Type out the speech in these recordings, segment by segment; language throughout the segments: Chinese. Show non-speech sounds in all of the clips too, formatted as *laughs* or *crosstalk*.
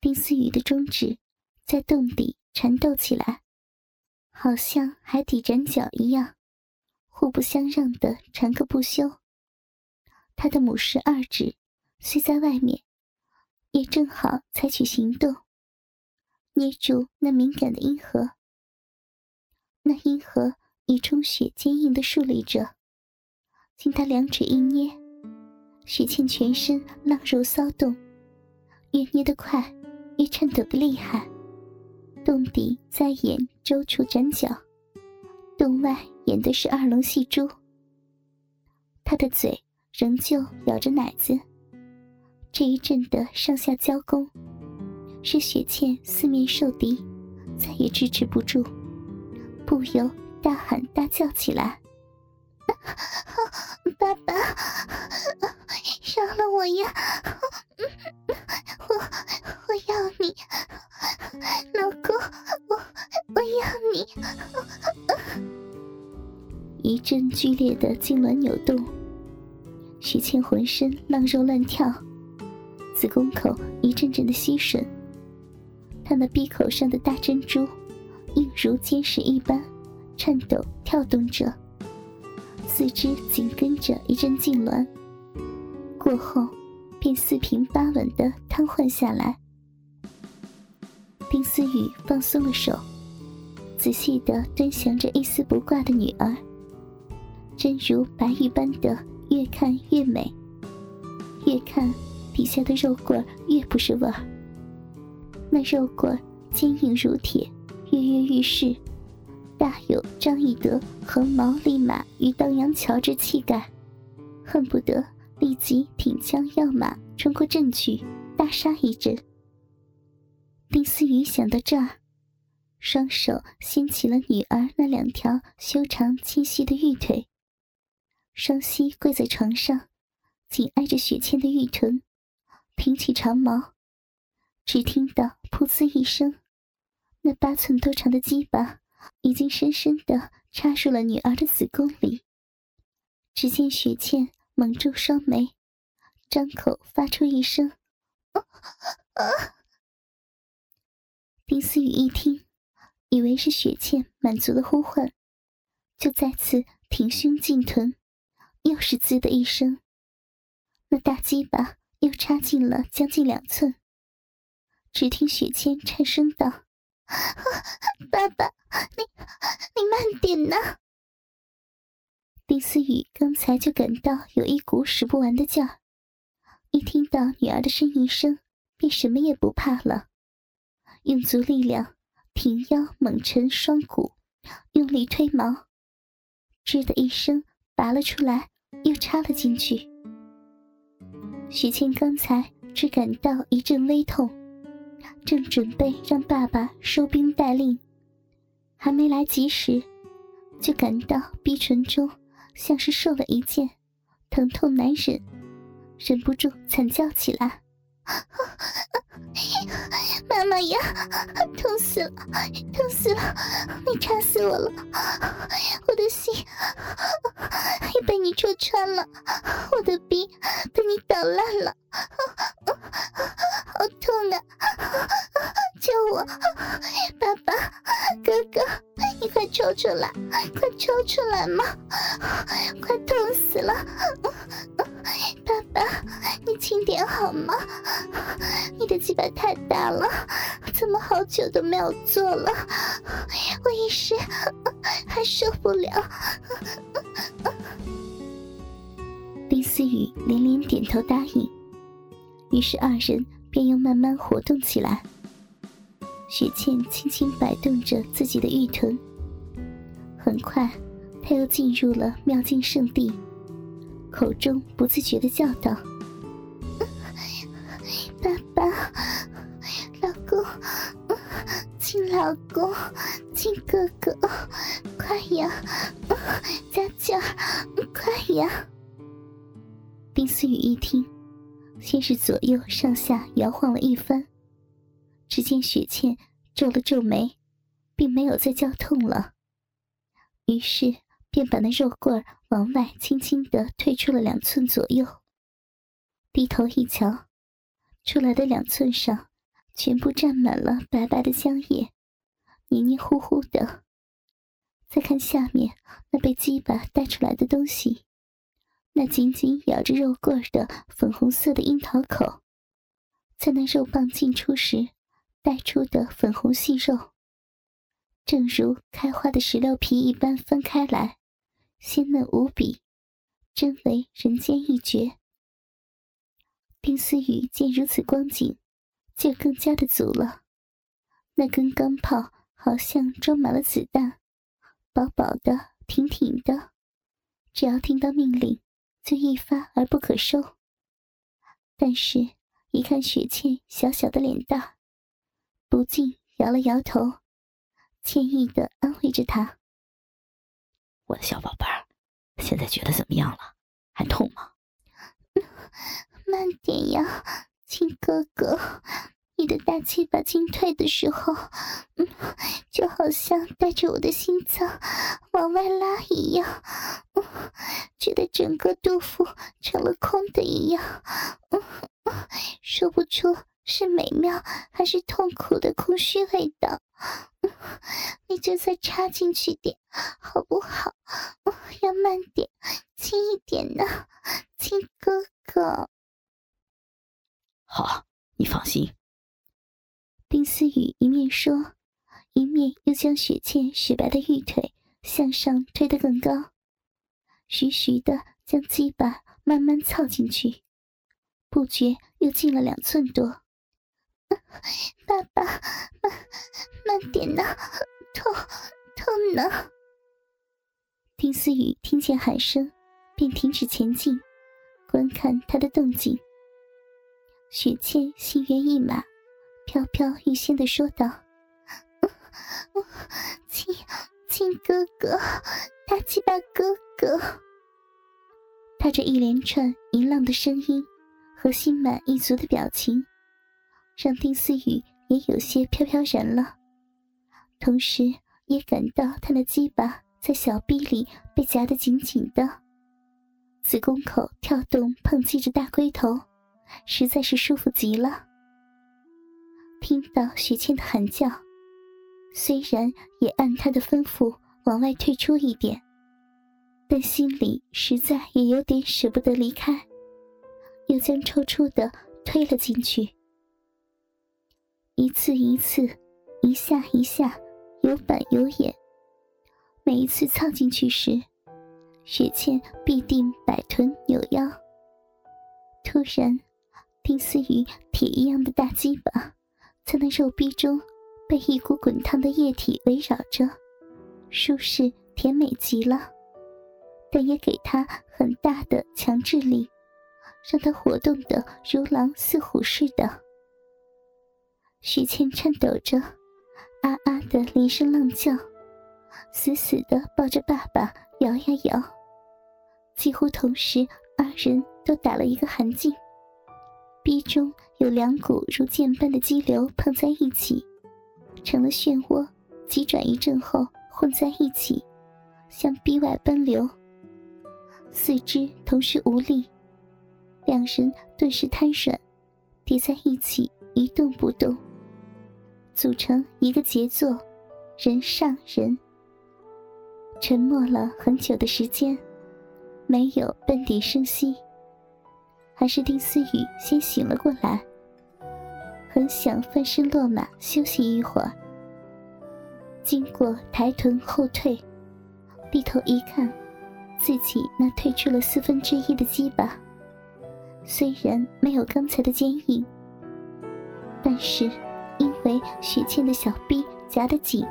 丁思雨的中指在洞底缠斗起来，好像海底斩脚一样，互不相让的缠个不休。他的母狮二指虽在外面，也正好采取行动，捏住那敏感的阴核。那阴核以充血坚硬的竖立着，经他两指一捏，雪倩全身浪肉骚动，越捏得快，越颤抖的厉害。洞底在演周处斩角，洞外演的是二龙戏珠。他的嘴仍旧咬着奶子，这一阵的上下交攻，使雪倩四面受敌，再也支持不住。不由大喊大叫起来：“ *laughs* 爸爸，饶了我呀！我我要你，老公，我我要你！”一阵剧烈的痉挛扭动，许倩浑身浪肉乱跳，子宫口一阵阵的吸吮，她那闭口上的大珍珠。硬如坚石一般，颤抖跳动着，四肢紧跟着一阵痉挛，过后便四平八稳的瘫痪下来。丁思雨放松了手，仔细的端详着一丝不挂的女儿，真如白玉般的，越看越美，越看底下的肉棍越不是味儿。那肉棍坚硬如铁。跃跃欲试，大有张翼德横矛立马与当阳桥之气概，恨不得立即挺枪要马冲过阵去，大杀一阵。丁思雨想到这儿，双手掀起了女儿那两条修长纤细的玉腿，双膝跪在床上，紧挨着雪倩的玉臀，挺起长矛，只听到“噗呲”一声。那八寸多长的鸡巴已经深深的插入了女儿的子宫里。只见雪倩蒙住双眉，张口发出一声“啊啊”。丁思雨一听，以为是雪倩满足的呼唤，就再次挺胸进臀，又是“滋”的一声，那大鸡巴又插进了将近两寸。只听雪倩颤声道。*laughs* 爸爸，你你慢点呐！丁思雨刚才就感到有一股使不完的劲儿，一听到女儿的呻吟声，便什么也不怕了，用足力量挺腰猛沉双股，用力推毛，吱的一声拔了出来，又插了进去。许倩刚才只感到一阵微痛。正准备让爸爸收兵待令，还没来及时，就感到逼唇中像是受了一箭，疼痛难忍，忍不住惨叫起来：“ *laughs* 妈妈呀，痛死了，痛死了！你插死我了，我的心也被你戳穿了，我的逼被你捣烂了。”好痛啊！救我，抽出来，快抽出来嘛！*laughs* 快痛死了！*laughs* 爸爸，你轻点好吗？*laughs* 你的鸡巴太大了，怎么好久都没有做了？我一时还受不了。林思雨连连点头答应。于是二人便又慢慢活动起来。雪倩轻轻摆动着自己的玉臀，很快，他又进入了妙境圣地，口中不自觉的叫道：“爸爸，老公，亲老公，亲哥哥，快呀，佳佳，快呀！”丁思雨一听。先是左右上下摇晃了一番，只见雪倩皱了皱眉，并没有再叫痛了。于是便把那肉棍儿往外轻轻的推出了两寸左右。低头一瞧，出来的两寸上全部沾满了白白的浆液，黏黏糊糊的。再看下面那被鸡巴带出来的东西，那紧紧咬着肉棍儿的粉红色的樱桃口，在那肉棒进出时带出的粉红细肉，正如开花的石榴皮一般分开来，鲜嫩无比，真为人间一绝。丁思雨见如此光景，就更加的足了，那根钢炮好像装满了子弹。饱饱的，挺挺的，只要听到命令，就一发而不可收。但是，一看雪倩小小的脸蛋，不禁摇了摇头，歉意的安慰着他：“我的小宝贝儿，现在觉得怎么样了？还痛吗？”“ *laughs* 慢点呀，亲哥哥。”你的大鸡巴进退的时候，嗯，就好像带着我的心脏往外拉一样，嗯，觉得整个肚腹成了空的一样，嗯，说不出是美妙还是痛苦的空虚味道。嗯，*laughs* 你就再插进去点，好不好？嗯，*laughs* 要慢点，轻一点呢，亲哥哥。好，你放心。丁思雨一面说，一面又将雪倩雪白的玉腿向上推得更高，徐徐的将鸡巴慢慢操进去，不觉又进了两寸多。*laughs* 爸爸，慢慢点呐，痛痛呢！丁思雨听见喊声，便停止前进，观看他的动静。雪倩心猿意马。飘飘欲仙的说道：“亲亲哥哥，大鸡巴哥哥。”他这一连串淫浪的声音和心满意足的表情，让丁思雨也有些飘飘然了，同时也感到他的鸡巴在小臂里被夹得紧紧的，子宫口跳动碰击着大龟头，实在是舒服极了。听到徐倩的喊叫，虽然也按她的吩咐往外退出一点，但心里实在也有点舍不得离开，又将抽搐的推了进去。一次一次，一下一下，有板有眼。每一次操进去时，雪倩必定摆臀扭腰。突然，丁思雨铁一样的大鸡巴。在那肉壁中，被一股滚烫的液体围绕着，舒适甜美极了，但也给他很大的强制力，让他活动的如狼似虎似的。许倩颤抖着，啊啊的连声浪叫，死死的抱着爸爸摇呀摇，几乎同时，二人都打了一个寒噤。逼中有两股如箭般的激流碰在一起，成了漩涡，急转一阵后混在一起，向逼外奔流。四肢同时无力，两人顿时瘫软，叠在一起一动不动，组成一个杰作，人上人。沉默了很久的时间，没有半点声息。还是丁思雨先醒了过来，很想翻身落马休息一会儿。经过抬臀后退，低头一看，自己那退出了四分之一的鸡巴，虽然没有刚才的坚硬，但是为雪倩的小臂夹得紧，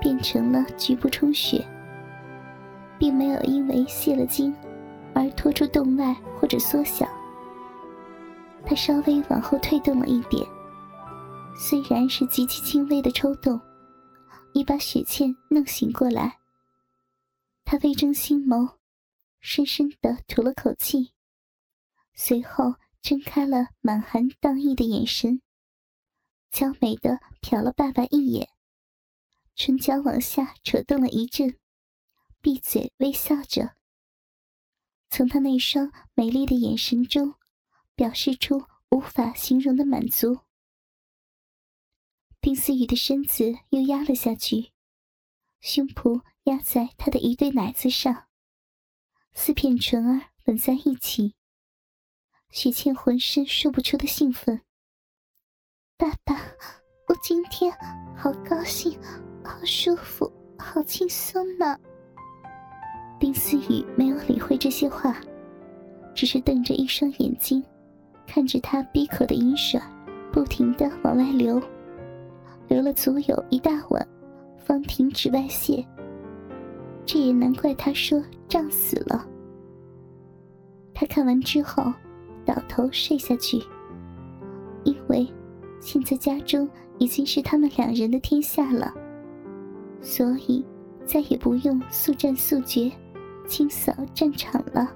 变成了局部充血，并没有因为泄了精。而拖出洞外或者缩小，他稍微往后退动了一点，虽然是极其轻微的抽动，已把雪倩弄醒过来。他微睁星眸，深深的吐了口气，随后睁开了满含荡意的眼神，娇美的瞟了爸爸一眼，唇角往下扯动了一阵，闭嘴微笑着。从他那双美丽的眼神中，表示出无法形容的满足。丁思雨的身子又压了下去，胸脯压在他的一对奶子上，四片唇儿吻在一起。许倩浑身说不出的兴奋。爸爸，我今天好高兴，好舒服，好轻松呢。丁思雨没有理会这些话，只是瞪着一双眼睛，看着他闭口的饮水不停的往外流，流了足有一大碗，方停止外泄。这也难怪他说胀死了。他看完之后。倒头睡下去，现在家中已经是他们两人的天下了，所以再也不用速战速决、清扫战场了。